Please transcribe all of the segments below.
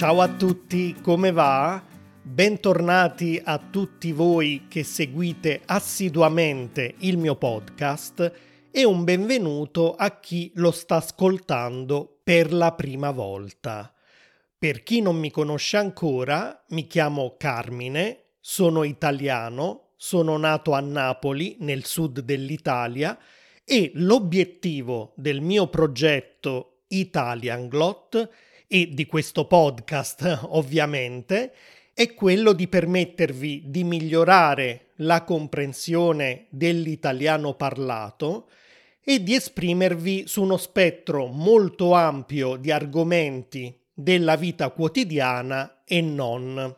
Ciao a tutti, come va? Bentornati a tutti voi che seguite assiduamente il mio podcast e un benvenuto a chi lo sta ascoltando per la prima volta. Per chi non mi conosce ancora, mi chiamo Carmine, sono italiano, sono nato a Napoli, nel sud dell'Italia, e l'obiettivo del mio progetto Italian Glot e di questo podcast ovviamente è quello di permettervi di migliorare la comprensione dell'italiano parlato e di esprimervi su uno spettro molto ampio di argomenti della vita quotidiana e non.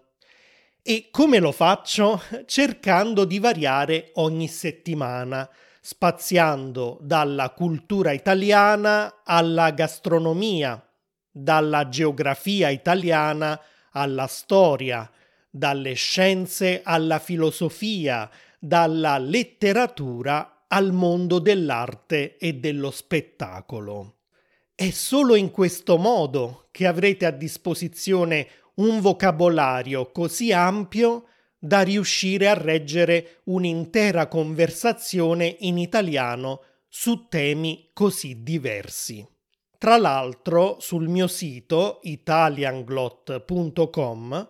E come lo faccio? Cercando di variare ogni settimana, spaziando dalla cultura italiana alla gastronomia, dalla geografia italiana alla storia, dalle scienze alla filosofia, dalla letteratura al mondo dell'arte e dello spettacolo. È solo in questo modo che avrete a disposizione un vocabolario così ampio da riuscire a reggere un'intera conversazione in italiano su temi così diversi. Tra l'altro, sul mio sito italianglot.com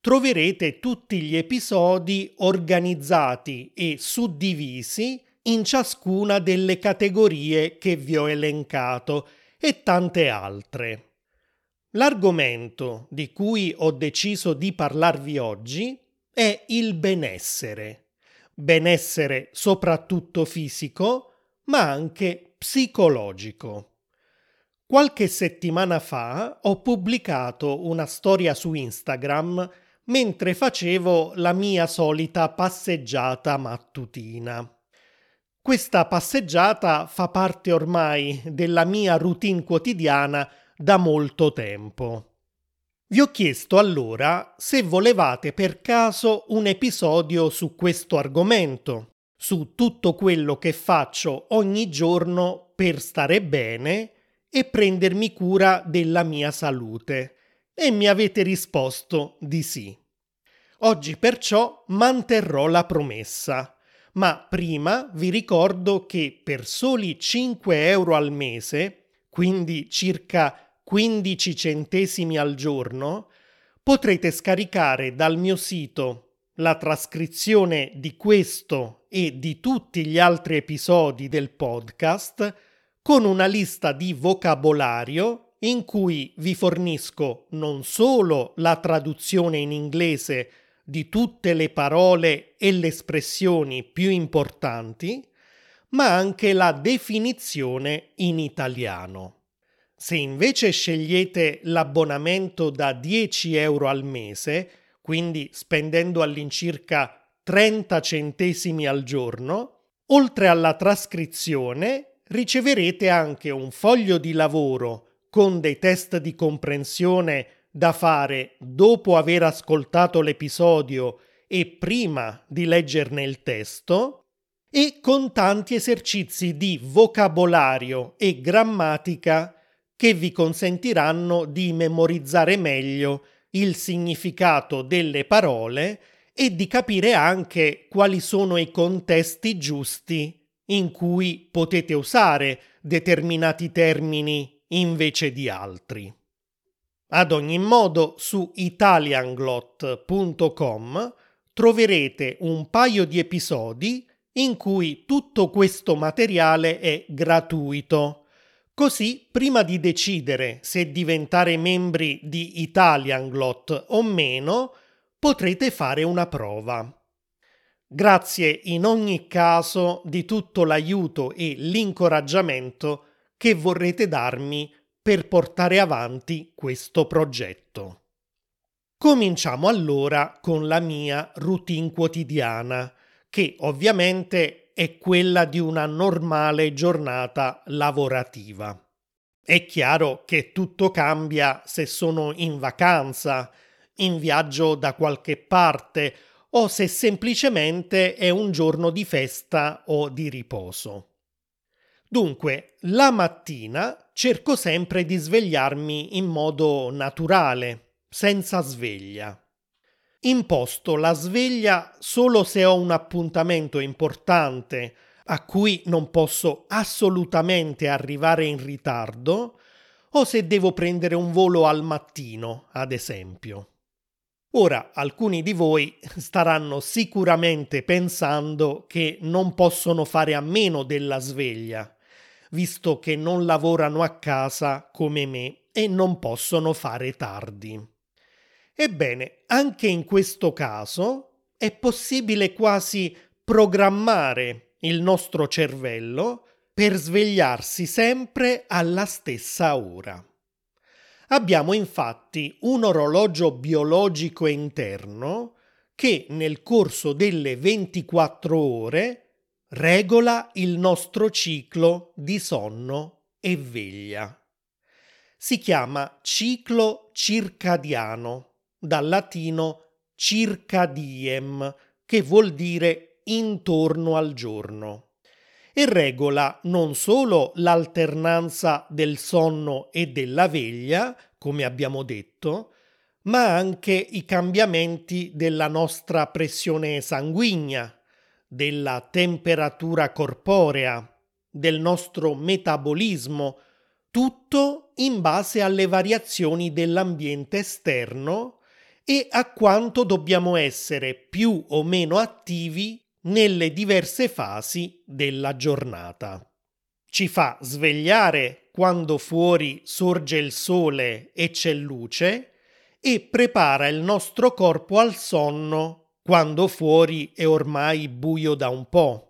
troverete tutti gli episodi organizzati e suddivisi in ciascuna delle categorie che vi ho elencato e tante altre. L'argomento di cui ho deciso di parlarvi oggi è il benessere. Benessere soprattutto fisico, ma anche psicologico. Qualche settimana fa ho pubblicato una storia su Instagram mentre facevo la mia solita passeggiata mattutina. Questa passeggiata fa parte ormai della mia routine quotidiana da molto tempo. Vi ho chiesto allora se volevate per caso un episodio su questo argomento, su tutto quello che faccio ogni giorno per stare bene e prendermi cura della mia salute. E mi avete risposto di sì. Oggi perciò manterrò la promessa, ma prima vi ricordo che per soli 5 euro al mese, quindi circa 15 centesimi al giorno, potrete scaricare dal mio sito la trascrizione di questo e di tutti gli altri episodi del podcast con una lista di vocabolario in cui vi fornisco non solo la traduzione in inglese di tutte le parole e le espressioni più importanti, ma anche la definizione in italiano. Se invece scegliete l'abbonamento da 10 euro al mese, quindi spendendo all'incirca 30 centesimi al giorno, oltre alla trascrizione riceverete anche un foglio di lavoro con dei test di comprensione da fare dopo aver ascoltato l'episodio e prima di leggerne il testo, e con tanti esercizi di vocabolario e grammatica che vi consentiranno di memorizzare meglio il significato delle parole e di capire anche quali sono i contesti giusti in cui potete usare determinati termini invece di altri. Ad ogni modo su italianglot.com troverete un paio di episodi in cui tutto questo materiale è gratuito Così, prima di decidere se diventare membri di Italianglot o meno, potrete fare una prova. Grazie in ogni caso di tutto l'aiuto e l'incoraggiamento che vorrete darmi per portare avanti questo progetto. Cominciamo allora con la mia routine quotidiana, che ovviamente è quella di una normale giornata lavorativa. È chiaro che tutto cambia se sono in vacanza, in viaggio da qualche parte o se semplicemente è un giorno di festa o di riposo. Dunque, la mattina cerco sempre di svegliarmi in modo naturale, senza sveglia. Imposto la sveglia solo se ho un appuntamento importante a cui non posso assolutamente arrivare in ritardo o se devo prendere un volo al mattino, ad esempio. Ora, alcuni di voi staranno sicuramente pensando che non possono fare a meno della sveglia, visto che non lavorano a casa come me e non possono fare tardi. Ebbene, anche in questo caso è possibile quasi programmare il nostro cervello per svegliarsi sempre alla stessa ora. Abbiamo infatti un orologio biologico interno che nel corso delle 24 ore regola il nostro ciclo di sonno e veglia. Si chiama ciclo circadiano, dal latino circadiem, che vuol dire intorno al giorno e regola non solo l'alternanza del sonno e della veglia, come abbiamo detto, ma anche i cambiamenti della nostra pressione sanguigna, della temperatura corporea, del nostro metabolismo, tutto in base alle variazioni dell'ambiente esterno e a quanto dobbiamo essere più o meno attivi nelle diverse fasi della giornata. Ci fa svegliare quando fuori sorge il sole e c'è luce e prepara il nostro corpo al sonno quando fuori è ormai buio da un po'.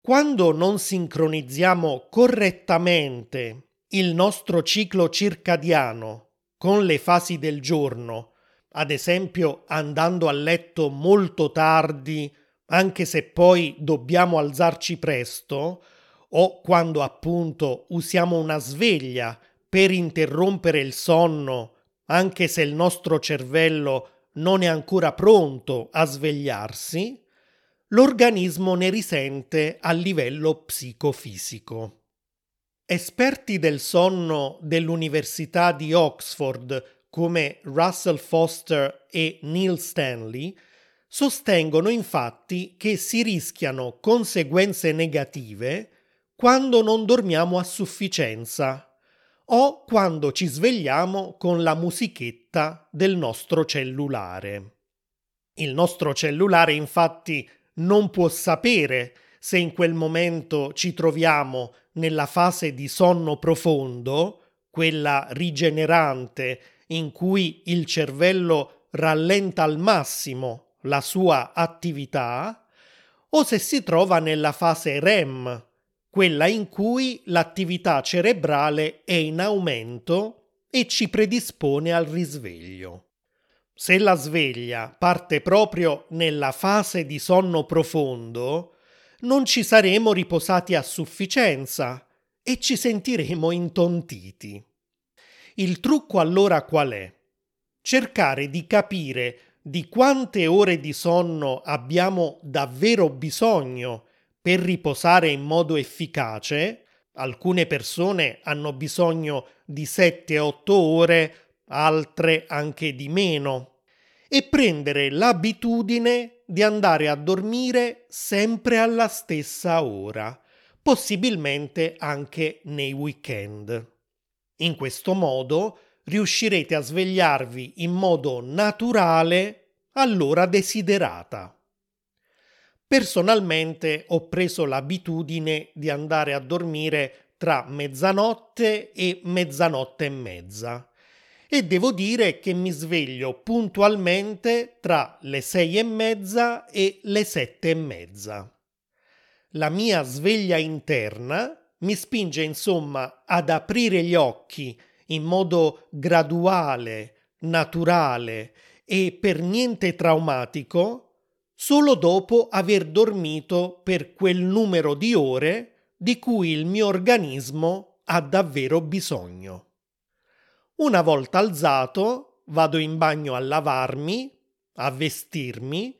Quando non sincronizziamo correttamente il nostro ciclo circadiano con le fasi del giorno, ad esempio andando a letto molto tardi anche se poi dobbiamo alzarci presto, o quando appunto usiamo una sveglia per interrompere il sonno, anche se il nostro cervello non è ancora pronto a svegliarsi, l'organismo ne risente a livello psicofisico. Esperti del sonno dell'Università di Oxford come Russell Foster e Neil Stanley Sostengono infatti che si rischiano conseguenze negative quando non dormiamo a sufficienza o quando ci svegliamo con la musichetta del nostro cellulare. Il nostro cellulare infatti non può sapere se in quel momento ci troviamo nella fase di sonno profondo, quella rigenerante in cui il cervello rallenta al massimo la sua attività o se si trova nella fase REM, quella in cui l'attività cerebrale è in aumento e ci predispone al risveglio. Se la sveglia parte proprio nella fase di sonno profondo, non ci saremo riposati a sufficienza e ci sentiremo intontiti. Il trucco allora qual è? Cercare di capire di quante ore di sonno abbiamo davvero bisogno per riposare in modo efficace, alcune persone hanno bisogno di 7-8 ore, altre anche di meno, e prendere l'abitudine di andare a dormire sempre alla stessa ora, possibilmente anche nei weekend. In questo modo riuscirete a svegliarvi in modo naturale all'ora desiderata. Personalmente ho preso l'abitudine di andare a dormire tra mezzanotte e mezzanotte e mezza e devo dire che mi sveglio puntualmente tra le sei e mezza e le sette e mezza. La mia sveglia interna mi spinge insomma ad aprire gli occhi in modo graduale, naturale e per niente traumatico solo dopo aver dormito per quel numero di ore di cui il mio organismo ha davvero bisogno. Una volta alzato, vado in bagno a lavarmi, a vestirmi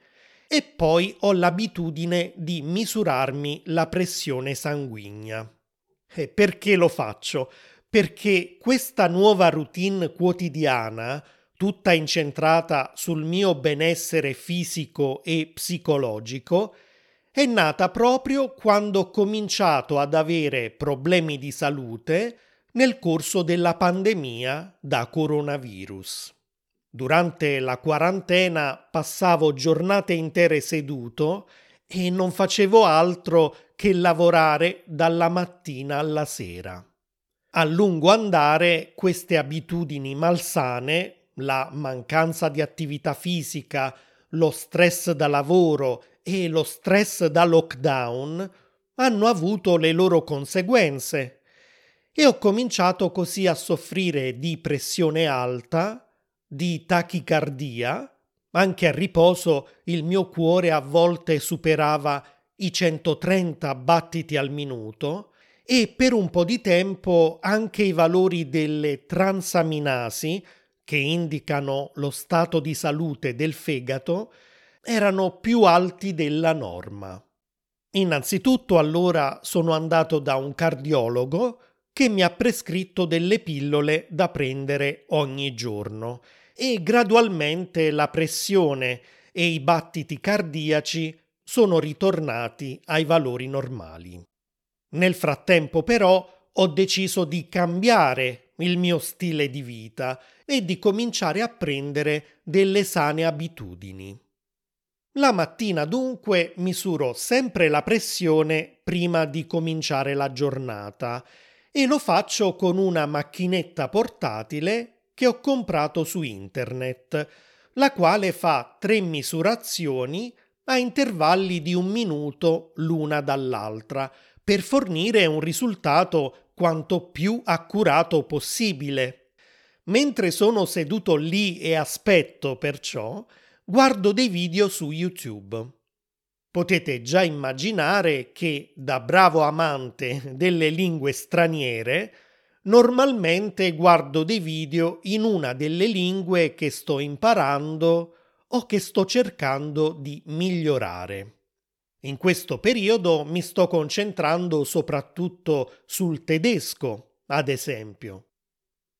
e poi ho l'abitudine di misurarmi la pressione sanguigna. E perché lo faccio? Perché questa nuova routine quotidiana tutta incentrata sul mio benessere fisico e psicologico, è nata proprio quando ho cominciato ad avere problemi di salute nel corso della pandemia da coronavirus. Durante la quarantena passavo giornate intere seduto e non facevo altro che lavorare dalla mattina alla sera. A lungo andare queste abitudini malsane la mancanza di attività fisica, lo stress da lavoro e lo stress da lockdown hanno avuto le loro conseguenze. E ho cominciato così a soffrire di pressione alta, di tachicardia, anche a riposo il mio cuore a volte superava i 130 battiti al minuto e per un po' di tempo anche i valori delle transaminasi che indicano lo stato di salute del fegato erano più alti della norma. Innanzitutto allora sono andato da un cardiologo che mi ha prescritto delle pillole da prendere ogni giorno e gradualmente la pressione e i battiti cardiaci sono ritornati ai valori normali. Nel frattempo però ho deciso di cambiare il mio stile di vita e di cominciare a prendere delle sane abitudini. La mattina dunque misuro sempre la pressione prima di cominciare la giornata e lo faccio con una macchinetta portatile che ho comprato su internet, la quale fa tre misurazioni a intervalli di un minuto l'una dall'altra, per fornire un risultato quanto più accurato possibile. Mentre sono seduto lì e aspetto perciò, guardo dei video su YouTube. Potete già immaginare che, da bravo amante delle lingue straniere, normalmente guardo dei video in una delle lingue che sto imparando o che sto cercando di migliorare. In questo periodo mi sto concentrando soprattutto sul tedesco, ad esempio.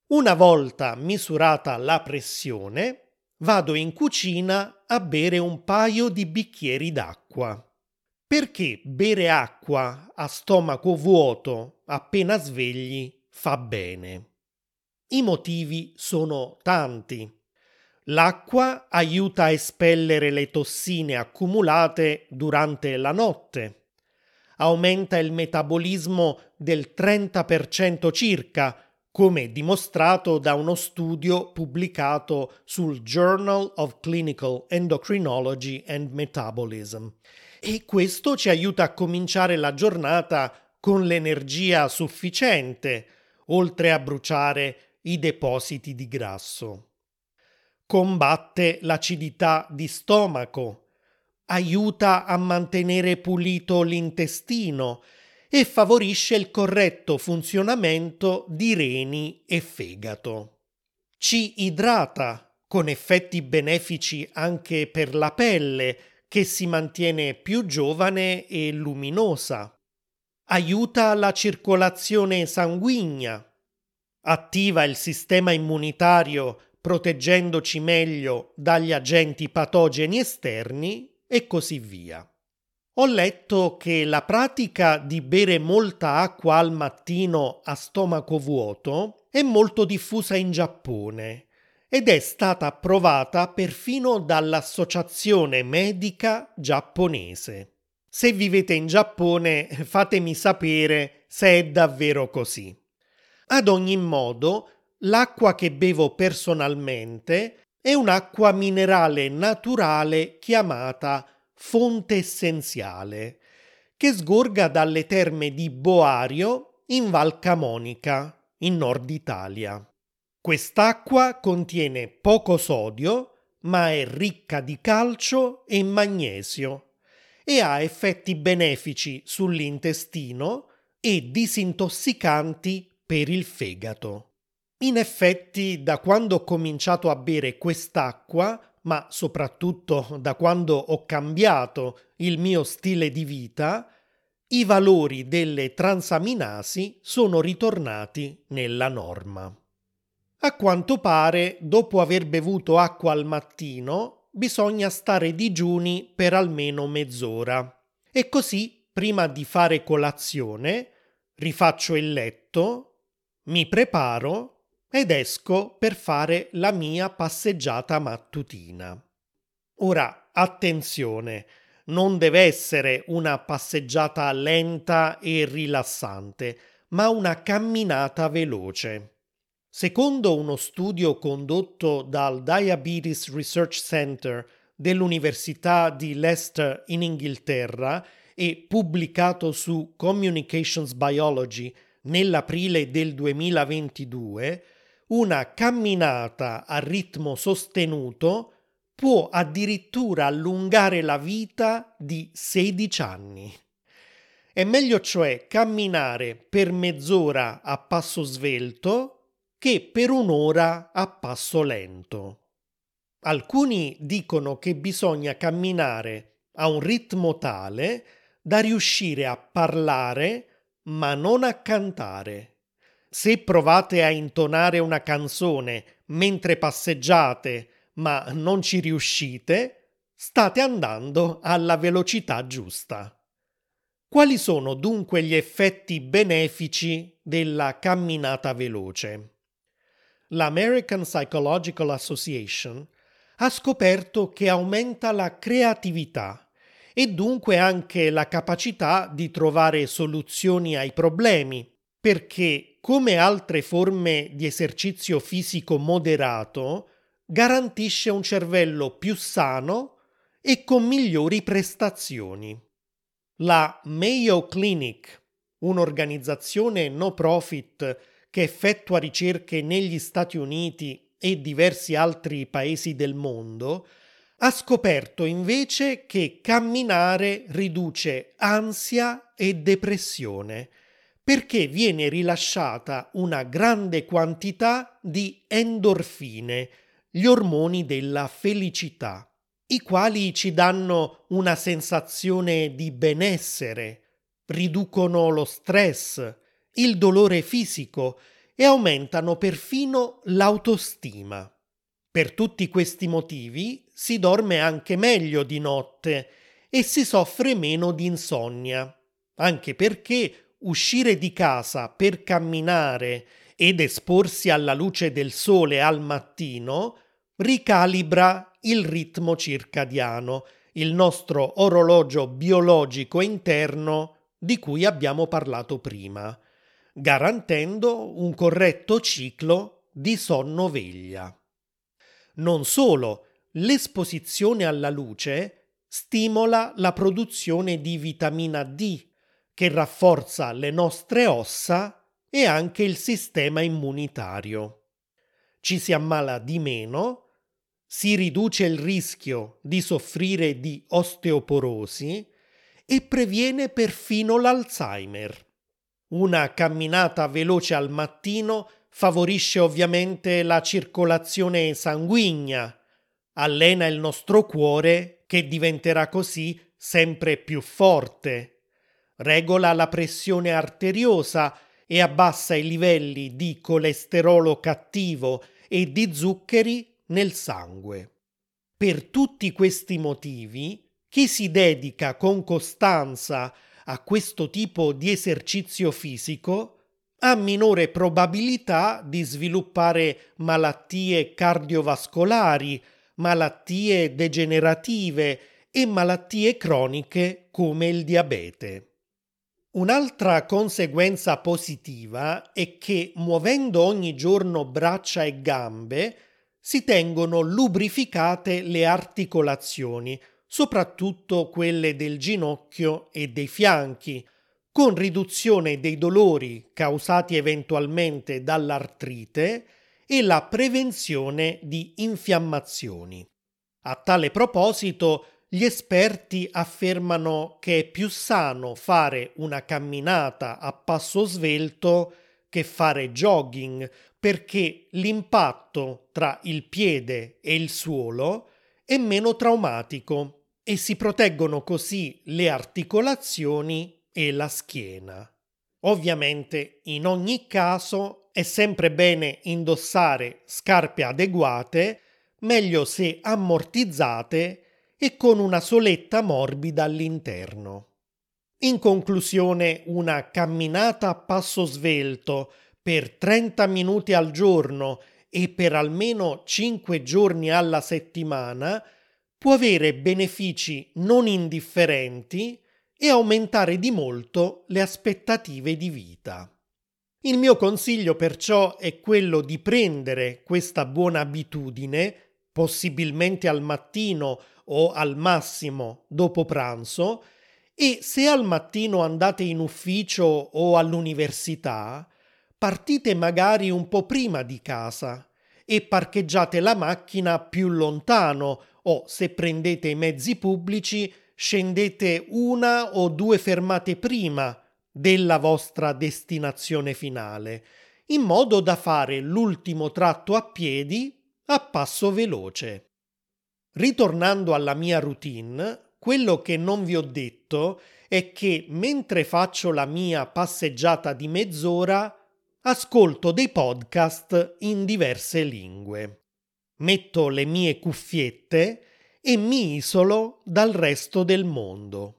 Una volta misurata la pressione, vado in cucina a bere un paio di bicchieri d'acqua. Perché bere acqua a stomaco vuoto appena svegli fa bene? I motivi sono tanti. L'acqua aiuta a espellere le tossine accumulate durante la notte. Aumenta il metabolismo del 30% circa, come dimostrato da uno studio pubblicato sul Journal of Clinical Endocrinology and Metabolism. E questo ci aiuta a cominciare la giornata con l'energia sufficiente, oltre a bruciare i depositi di grasso combatte l'acidità di stomaco, aiuta a mantenere pulito l'intestino e favorisce il corretto funzionamento di reni e fegato. Ci idrata, con effetti benefici anche per la pelle, che si mantiene più giovane e luminosa. Aiuta la circolazione sanguigna, attiva il sistema immunitario proteggendoci meglio dagli agenti patogeni esterni e così via. Ho letto che la pratica di bere molta acqua al mattino a stomaco vuoto è molto diffusa in Giappone ed è stata approvata perfino dall'Associazione Medica Giapponese. Se vivete in Giappone fatemi sapere se è davvero così. Ad ogni modo, L'acqua che bevo personalmente è un'acqua minerale naturale chiamata fonte essenziale, che sgorga dalle terme di Boario in Val Camonica, in Nord Italia. Quest'acqua contiene poco sodio, ma è ricca di calcio e magnesio e ha effetti benefici sull'intestino e disintossicanti per il fegato. In effetti, da quando ho cominciato a bere quest'acqua, ma soprattutto da quando ho cambiato il mio stile di vita, i valori delle transaminasi sono ritornati nella norma. A quanto pare, dopo aver bevuto acqua al mattino, bisogna stare digiuni per almeno mezz'ora. E così, prima di fare colazione, rifaccio il letto, mi preparo ed esco per fare la mia passeggiata mattutina. Ora, attenzione, non deve essere una passeggiata lenta e rilassante, ma una camminata veloce. Secondo uno studio condotto dal Diabetes Research Center dell'Università di Leicester in Inghilterra e pubblicato su Communications Biology nell'aprile del 2022, una camminata a ritmo sostenuto può addirittura allungare la vita di 16 anni. È meglio cioè camminare per mezz'ora a passo svelto che per un'ora a passo lento. Alcuni dicono che bisogna camminare a un ritmo tale da riuscire a parlare ma non a cantare. Se provate a intonare una canzone mentre passeggiate ma non ci riuscite, state andando alla velocità giusta. Quali sono dunque gli effetti benefici della camminata veloce? l'American Psychological Association ha scoperto che aumenta la creatività e dunque anche la capacità di trovare soluzioni ai problemi, perché, come altre forme di esercizio fisico moderato, garantisce un cervello più sano e con migliori prestazioni. La Mayo Clinic, un'organizzazione no profit che effettua ricerche negli Stati Uniti e diversi altri paesi del mondo, ha scoperto invece che camminare riduce ansia e depressione perché viene rilasciata una grande quantità di endorfine, gli ormoni della felicità, i quali ci danno una sensazione di benessere, riducono lo stress, il dolore fisico e aumentano perfino l'autostima. Per tutti questi motivi si dorme anche meglio di notte e si soffre meno di insonnia, anche perché uscire di casa per camminare ed esporsi alla luce del sole al mattino ricalibra il ritmo circadiano, il nostro orologio biologico interno di cui abbiamo parlato prima garantendo un corretto ciclo di sonno-veglia. Non solo, l'esposizione alla luce stimola la produzione di vitamina D, che rafforza le nostre ossa e anche il sistema immunitario. Ci si ammala di meno, si riduce il rischio di soffrire di osteoporosi e previene perfino l'Alzheimer. Una camminata veloce al mattino favorisce ovviamente la circolazione sanguigna, allena il nostro cuore che diventerà così sempre più forte, regola la pressione arteriosa e abbassa i livelli di colesterolo cattivo e di zuccheri nel sangue. Per tutti questi motivi, chi si dedica con costanza a questo tipo di esercizio fisico ha minore probabilità di sviluppare malattie cardiovascolari, malattie degenerative e malattie croniche come il diabete. Un'altra conseguenza positiva è che muovendo ogni giorno braccia e gambe si tengono lubrificate le articolazioni, soprattutto quelle del ginocchio e dei fianchi, con riduzione dei dolori causati eventualmente dall'artrite e la prevenzione di infiammazioni. A tale proposito, gli esperti affermano che è più sano fare una camminata a passo svelto che fare jogging perché l'impatto tra il piede e il suolo è meno traumatico e si proteggono così le articolazioni e la schiena. Ovviamente in ogni caso è sempre bene indossare scarpe adeguate, meglio se ammortizzate e con una soletta morbida all'interno. In conclusione, una camminata a passo svelto per 30 minuti al giorno e per almeno 5 giorni alla settimana può avere benefici non indifferenti e aumentare di molto le aspettative di vita. Il mio consiglio perciò è quello di prendere questa buona abitudine, possibilmente al mattino o al massimo dopo pranzo, e se al mattino andate in ufficio o all'università, partite magari un po' prima di casa e parcheggiate la macchina più lontano o se prendete i mezzi pubblici scendete una o due fermate prima della vostra destinazione finale, in modo da fare l'ultimo tratto a piedi a passo veloce. Ritornando alla mia routine, quello che non vi ho detto è che mentre faccio la mia passeggiata di mezz'ora, ascolto dei podcast in diverse lingue. Metto le mie cuffiette e mi isolo dal resto del mondo.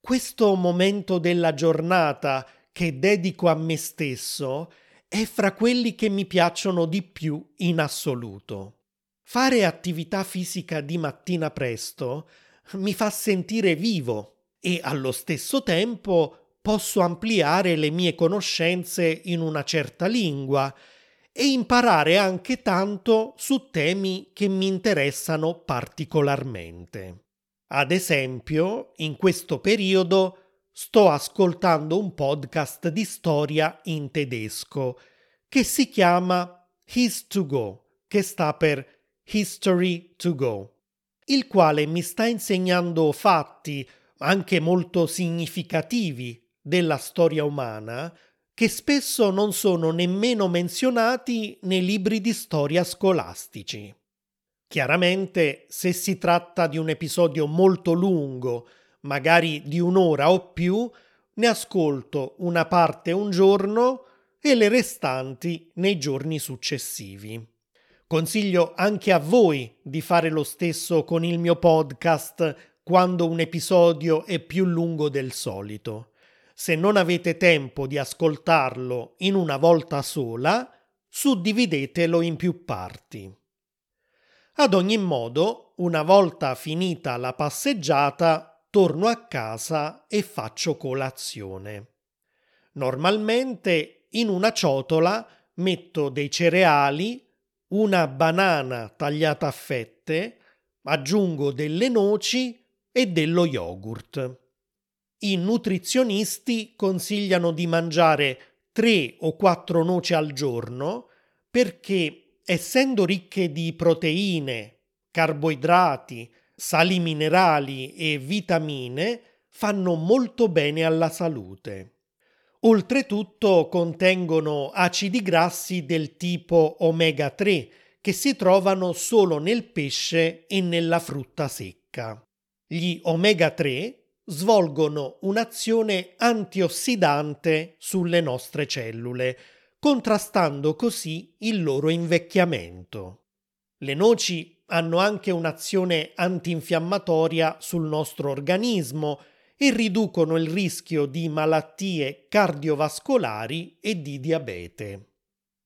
Questo momento della giornata che dedico a me stesso è fra quelli che mi piacciono di più in assoluto. Fare attività fisica di mattina presto mi fa sentire vivo e allo stesso tempo posso ampliare le mie conoscenze in una certa lingua e imparare anche tanto su temi che mi interessano particolarmente. Ad esempio, in questo periodo sto ascoltando un podcast di storia in tedesco che si chiama His to Go, che sta per History to Go il quale mi sta insegnando fatti anche molto significativi della storia umana che spesso non sono nemmeno menzionati nei libri di storia scolastici. Chiaramente, se si tratta di un episodio molto lungo, magari di un'ora o più, ne ascolto una parte un giorno e le restanti nei giorni successivi. Consiglio anche a voi di fare lo stesso con il mio podcast quando un episodio è più lungo del solito. Se non avete tempo di ascoltarlo in una volta sola, suddividetelo in più parti. Ad ogni modo, una volta finita la passeggiata, torno a casa e faccio colazione. Normalmente in una ciotola metto dei cereali, una banana tagliata a fette, aggiungo delle noci e dello yogurt. I nutrizionisti consigliano di mangiare 3 o 4 noci al giorno perché, essendo ricche di proteine, carboidrati, sali minerali e vitamine, fanno molto bene alla salute. Oltretutto contengono acidi grassi del tipo omega 3 che si trovano solo nel pesce e nella frutta secca. Gli omega 3 svolgono un'azione antiossidante sulle nostre cellule, contrastando così il loro invecchiamento. Le noci hanno anche un'azione antinfiammatoria sul nostro organismo e riducono il rischio di malattie cardiovascolari e di diabete.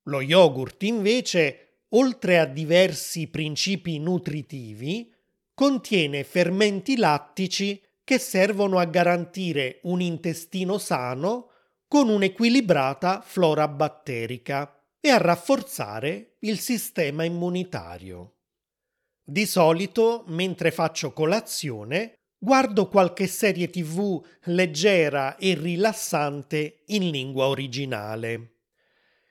Lo yogurt invece, oltre a diversi principi nutritivi, contiene fermenti lattici che servono a garantire un intestino sano con un'equilibrata flora batterica e a rafforzare il sistema immunitario. Di solito, mentre faccio colazione, guardo qualche serie tv leggera e rilassante in lingua originale.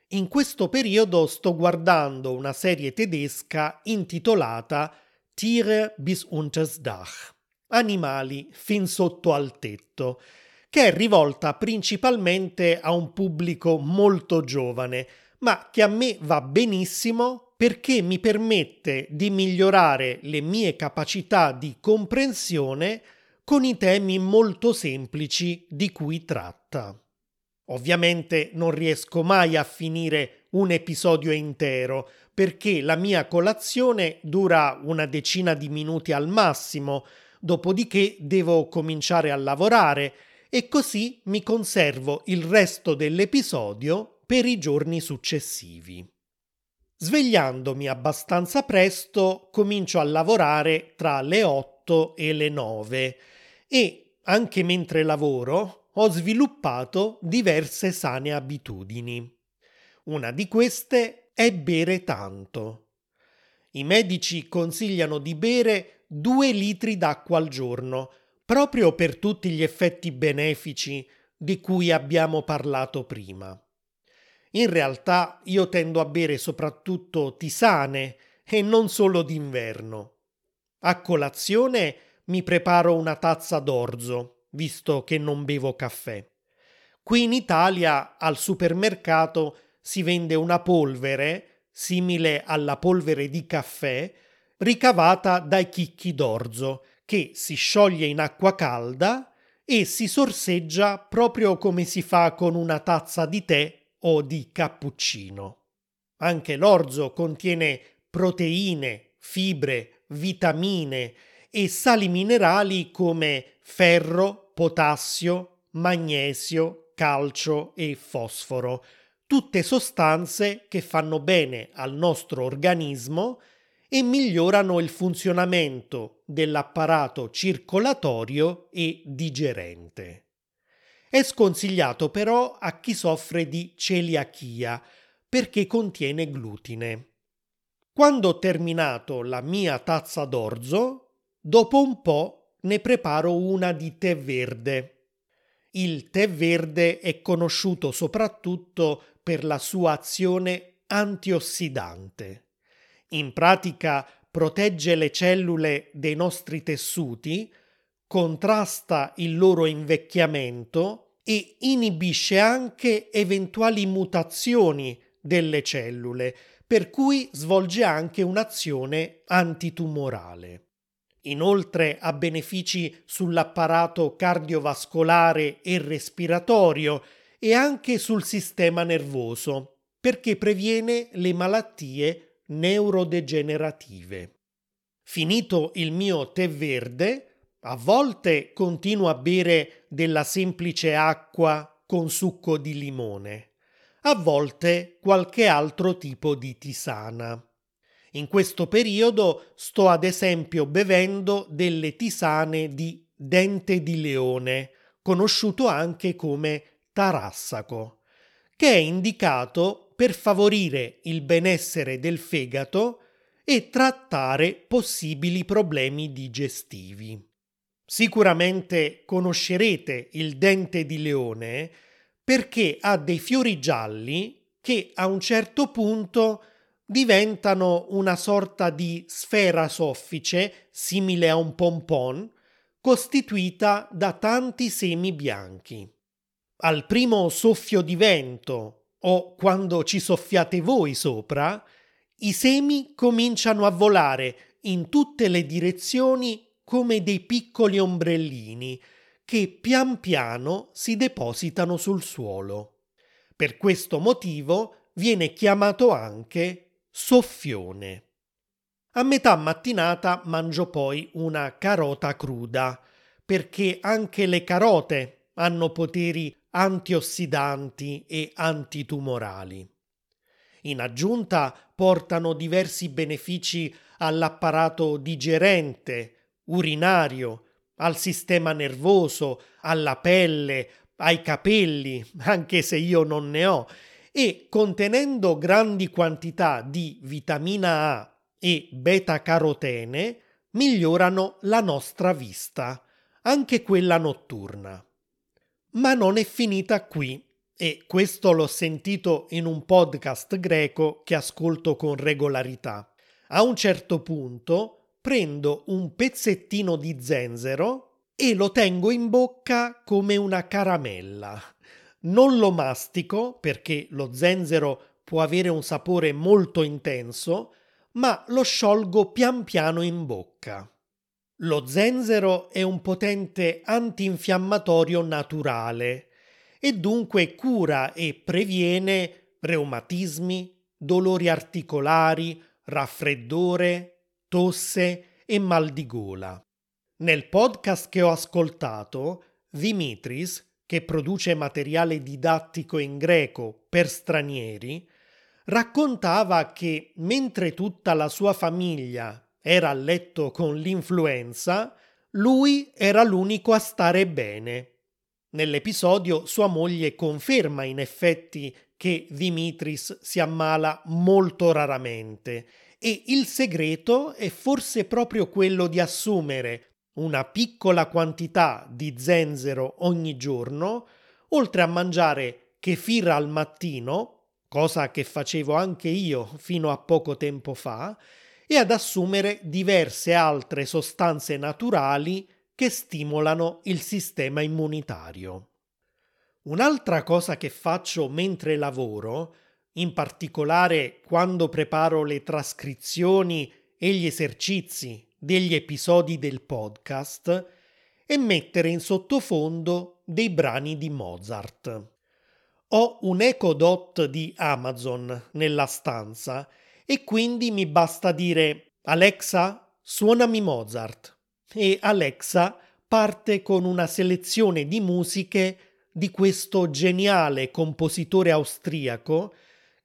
In questo periodo sto guardando una serie tedesca intitolata Tiere bis unters Dach, animali fin sotto al tetto, che è rivolta principalmente a un pubblico molto giovane, ma che a me va benissimo perché mi permette di migliorare le mie capacità di comprensione con i temi molto semplici di cui tratta. Ovviamente non riesco mai a finire un episodio intero perché la mia colazione dura una decina di minuti al massimo, dopodiché devo cominciare a lavorare e così mi conservo il resto dell'episodio per i giorni successivi. Svegliandomi abbastanza presto, comincio a lavorare tra le 8 e le 9 e, anche mentre lavoro, ho sviluppato diverse sane abitudini. Una di queste è bere tanto. I medici consigliano di bere 2 litri d'acqua al giorno, proprio per tutti gli effetti benefici di cui abbiamo parlato prima. In realtà io tendo a bere soprattutto tisane e non solo d'inverno. A colazione mi preparo una tazza d'orzo, visto che non bevo caffè. Qui in Italia al supermercato si vende una polvere, simile alla polvere di caffè, ricavata dai chicchi d'orzo, che si scioglie in acqua calda e si sorseggia proprio come si fa con una tazza di tè o di cappuccino. Anche l'orzo contiene proteine, fibre, vitamine e sali minerali come ferro, potassio, magnesio, calcio e fosforo, tutte sostanze che fanno bene al nostro organismo e migliorano il funzionamento dell'apparato circolatorio e digerente. È sconsigliato però a chi soffre di celiachia perché contiene glutine. Quando ho terminato la mia tazza d'orzo, dopo un po' ne preparo una di tè verde. Il tè verde è conosciuto soprattutto per la sua azione antiossidante. In pratica protegge le cellule dei nostri tessuti, contrasta il loro invecchiamento e inibisce anche eventuali mutazioni delle cellule, per cui svolge anche un'azione antitumorale. Inoltre ha benefici sull'apparato cardiovascolare e respiratorio e anche sul sistema nervoso, perché previene le malattie neurodegenerative. Finito il mio tè verde, a volte continuo a bere della semplice acqua con succo di limone, a volte qualche altro tipo di tisana. In questo periodo sto ad esempio bevendo delle tisane di dente di leone, conosciuto anche come tarassaco, che è indicato per favorire il benessere del fegato e trattare possibili problemi digestivi. Sicuramente conoscerete il dente di leone perché ha dei fiori gialli che a un certo punto diventano una sorta di sfera soffice simile a un pompon costituita da tanti semi bianchi. Al primo soffio di vento o quando ci soffiate voi sopra, i semi cominciano a volare in tutte le direzioni come dei piccoli ombrellini che pian piano si depositano sul suolo. Per questo motivo viene chiamato anche soffione. A metà mattinata mangio poi una carota cruda, perché anche le carote hanno poteri antiossidanti e antitumorali. In aggiunta portano diversi benefici all'apparato digerente, urinario, al sistema nervoso, alla pelle, ai capelli, anche se io non ne ho, e contenendo grandi quantità di vitamina A e beta-carotene, migliorano la nostra vista, anche quella notturna. Ma non è finita qui e questo l'ho sentito in un podcast greco che ascolto con regolarità. A un certo punto prendo un pezzettino di zenzero e lo tengo in bocca come una caramella. Non lo mastico perché lo zenzero può avere un sapore molto intenso, ma lo sciolgo pian piano in bocca. Lo zenzero è un potente antinfiammatorio naturale e dunque cura e previene reumatismi, dolori articolari, raffreddore, tosse e mal di gola. Nel podcast che ho ascoltato, Dimitris, che produce materiale didattico in greco per stranieri, raccontava che mentre tutta la sua famiglia era a letto con l'influenza, lui era l'unico a stare bene. Nell'episodio sua moglie conferma in effetti che Dimitris si ammala molto raramente e il segreto è forse proprio quello di assumere una piccola quantità di zenzero ogni giorno, oltre a mangiare kefir al mattino, cosa che facevo anche io fino a poco tempo fa, e ad assumere diverse altre sostanze naturali che stimolano il sistema immunitario. Un'altra cosa che faccio mentre lavoro, in particolare quando preparo le trascrizioni e gli esercizi degli episodi del podcast, è mettere in sottofondo dei brani di Mozart. Ho un Echo Dot di Amazon nella stanza e quindi mi basta dire Alexa, suonami Mozart e Alexa parte con una selezione di musiche di questo geniale compositore austriaco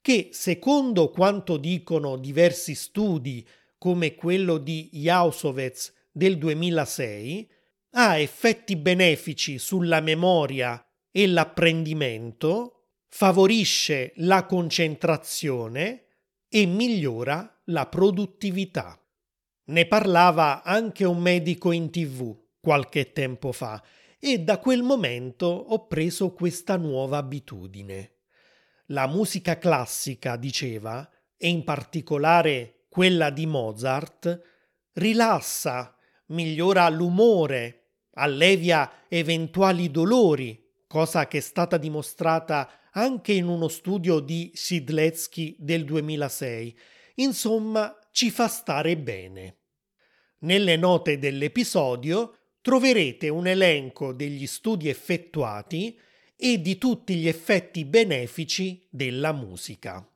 che, secondo quanto dicono diversi studi come quello di Jausovec del 2006, ha effetti benefici sulla memoria e l'apprendimento, favorisce la concentrazione e migliora la produttività. Ne parlava anche un medico in tv qualche tempo fa e da quel momento ho preso questa nuova abitudine. La musica classica, diceva, e in particolare quella di Mozart, rilassa, migliora l'umore, allevia eventuali dolori, cosa che è stata dimostrata anche in uno studio di Sidletsky del 2006. Insomma, ci fa stare bene. Nelle note dell'episodio troverete un elenco degli studi effettuati e di tutti gli effetti benefici della musica.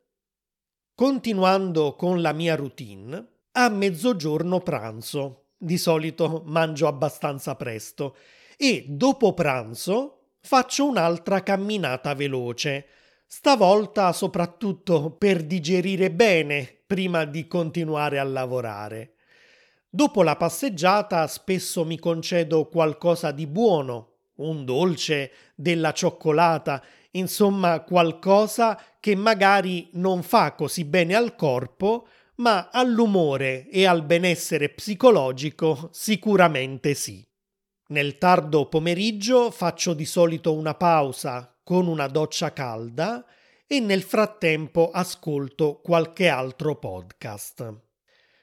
Continuando con la mia routine, a mezzogiorno pranzo. Di solito mangio abbastanza presto e dopo pranzo faccio un'altra camminata veloce, stavolta soprattutto per digerire bene prima di continuare a lavorare. Dopo la passeggiata spesso mi concedo qualcosa di buono, un dolce, della cioccolata, insomma qualcosa che magari non fa così bene al corpo, ma all'umore e al benessere psicologico sicuramente sì. Nel tardo pomeriggio faccio di solito una pausa con una doccia calda e nel frattempo ascolto qualche altro podcast.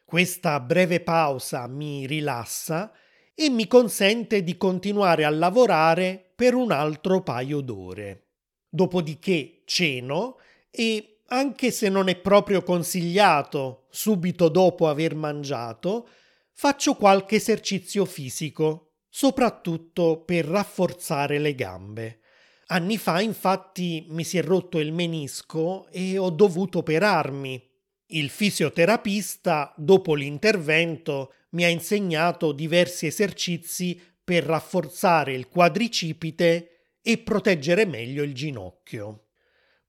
Questa breve pausa mi rilassa e mi consente di continuare a lavorare per un altro paio d'ore. Dopodiché ceno e, anche se non è proprio consigliato subito dopo aver mangiato, faccio qualche esercizio fisico, soprattutto per rafforzare le gambe. Anni fa infatti mi si è rotto il menisco e ho dovuto operarmi. Il fisioterapista, dopo l'intervento, mi ha insegnato diversi esercizi per rafforzare il quadricipite e proteggere meglio il ginocchio.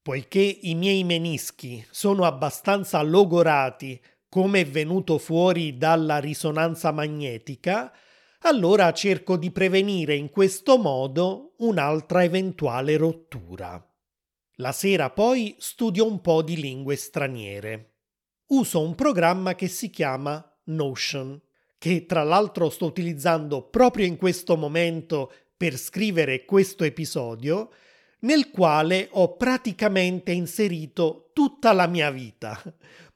Poiché i miei menischi sono abbastanza logorati, come è venuto fuori dalla risonanza magnetica, allora cerco di prevenire in questo modo un'altra eventuale rottura. La sera poi studio un po' di lingue straniere. Uso un programma che si chiama Notion che tra l'altro sto utilizzando proprio in questo momento per scrivere questo episodio, nel quale ho praticamente inserito tutta la mia vita.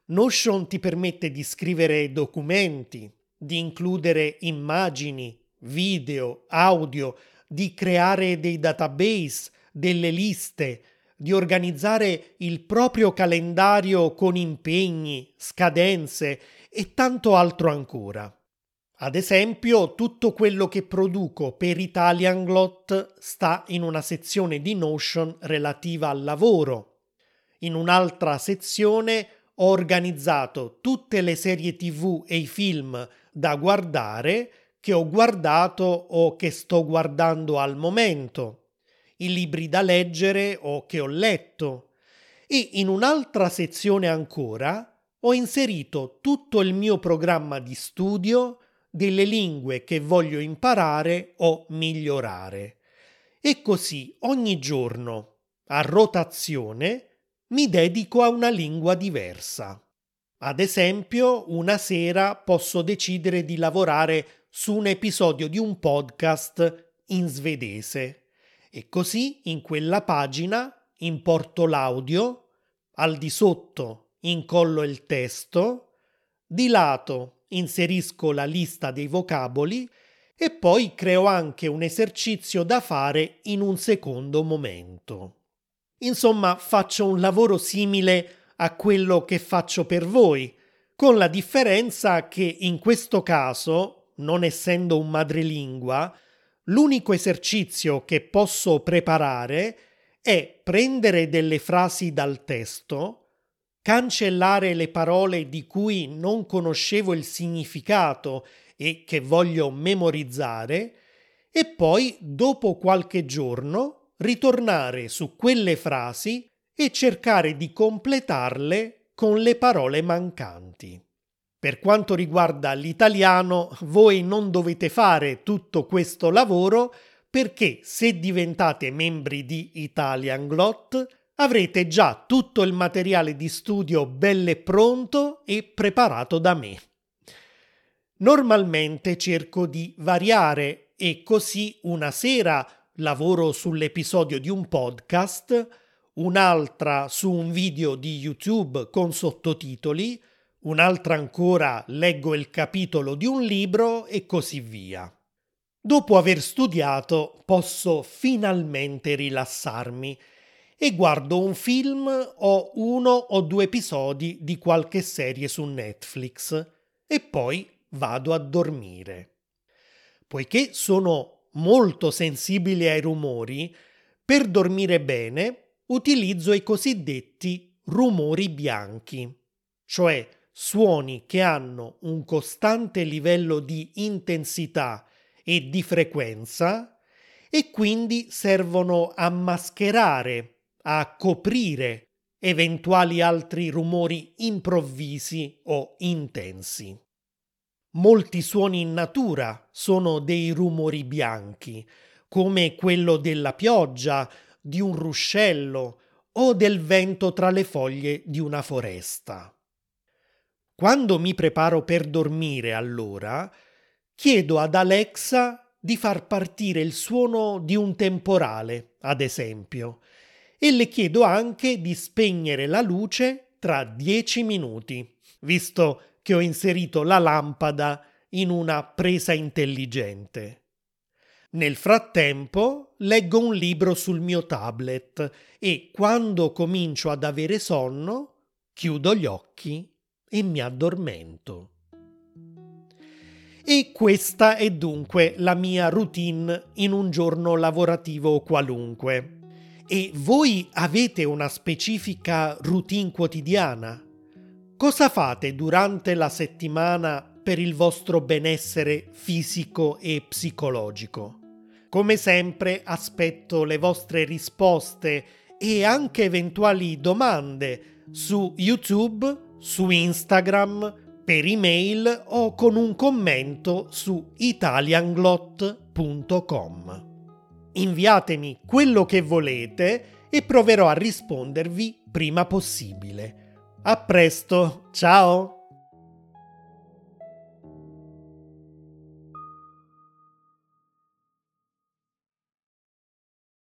Notion ti permette di scrivere documenti, di includere immagini, video, audio, di creare dei database, delle liste, di organizzare il proprio calendario con impegni, scadenze e tanto altro ancora. Ad esempio, tutto quello che produco per Italian Glot sta in una sezione di Notion relativa al lavoro. In un'altra sezione ho organizzato tutte le serie TV e i film da guardare che ho guardato o che sto guardando al momento, i libri da leggere o che ho letto. E in un'altra sezione ancora ho inserito tutto il mio programma di studio delle lingue che voglio imparare o migliorare. E così ogni giorno, a rotazione, mi dedico a una lingua diversa. Ad esempio, una sera posso decidere di lavorare su un episodio di un podcast in svedese e così in quella pagina importo l'audio, al di sotto incollo il testo, di lato inserisco la lista dei vocaboli e poi creo anche un esercizio da fare in un secondo momento. Insomma, faccio un lavoro simile a quello che faccio per voi, con la differenza che in questo caso, non essendo un madrelingua, l'unico esercizio che posso preparare è prendere delle frasi dal testo, cancellare le parole di cui non conoscevo il significato e che voglio memorizzare, e poi, dopo qualche giorno, ritornare su quelle frasi e cercare di completarle con le parole mancanti. Per quanto riguarda l'italiano, voi non dovete fare tutto questo lavoro perché se diventate membri di Italian Glot avrete già tutto il materiale di studio belle pronto e preparato da me. Normalmente cerco di variare e così una sera lavoro sull'episodio di un podcast, un'altra su un video di YouTube con sottotitoli, un'altra ancora leggo il capitolo di un libro e così via. Dopo aver studiato posso finalmente rilassarmi e guardo un film o uno o due episodi di qualche serie su Netflix e poi vado a dormire. Poiché sono molto sensibile ai rumori, per dormire bene utilizzo i cosiddetti rumori bianchi, cioè suoni che hanno un costante livello di intensità e di frequenza e quindi servono a mascherare, a coprire eventuali altri rumori improvvisi o intensi. Molti suoni in natura sono dei rumori bianchi, come quello della pioggia di un ruscello o del vento tra le foglie di una foresta. Quando mi preparo per dormire, allora, chiedo ad Alexa di far partire il suono di un temporale, ad esempio, e le chiedo anche di spegnere la luce tra dieci minuti, visto che ho inserito la lampada in una presa intelligente. Nel frattempo leggo un libro sul mio tablet e quando comincio ad avere sonno chiudo gli occhi e mi addormento. E questa è dunque la mia routine in un giorno lavorativo qualunque. E voi avete una specifica routine quotidiana? Cosa fate durante la settimana per il vostro benessere fisico e psicologico? Come sempre aspetto le vostre risposte e anche eventuali domande su YouTube, su Instagram, per email o con un commento su italianglot.com. Inviatemi quello che volete e proverò a rispondervi prima possibile. A presto, ciao!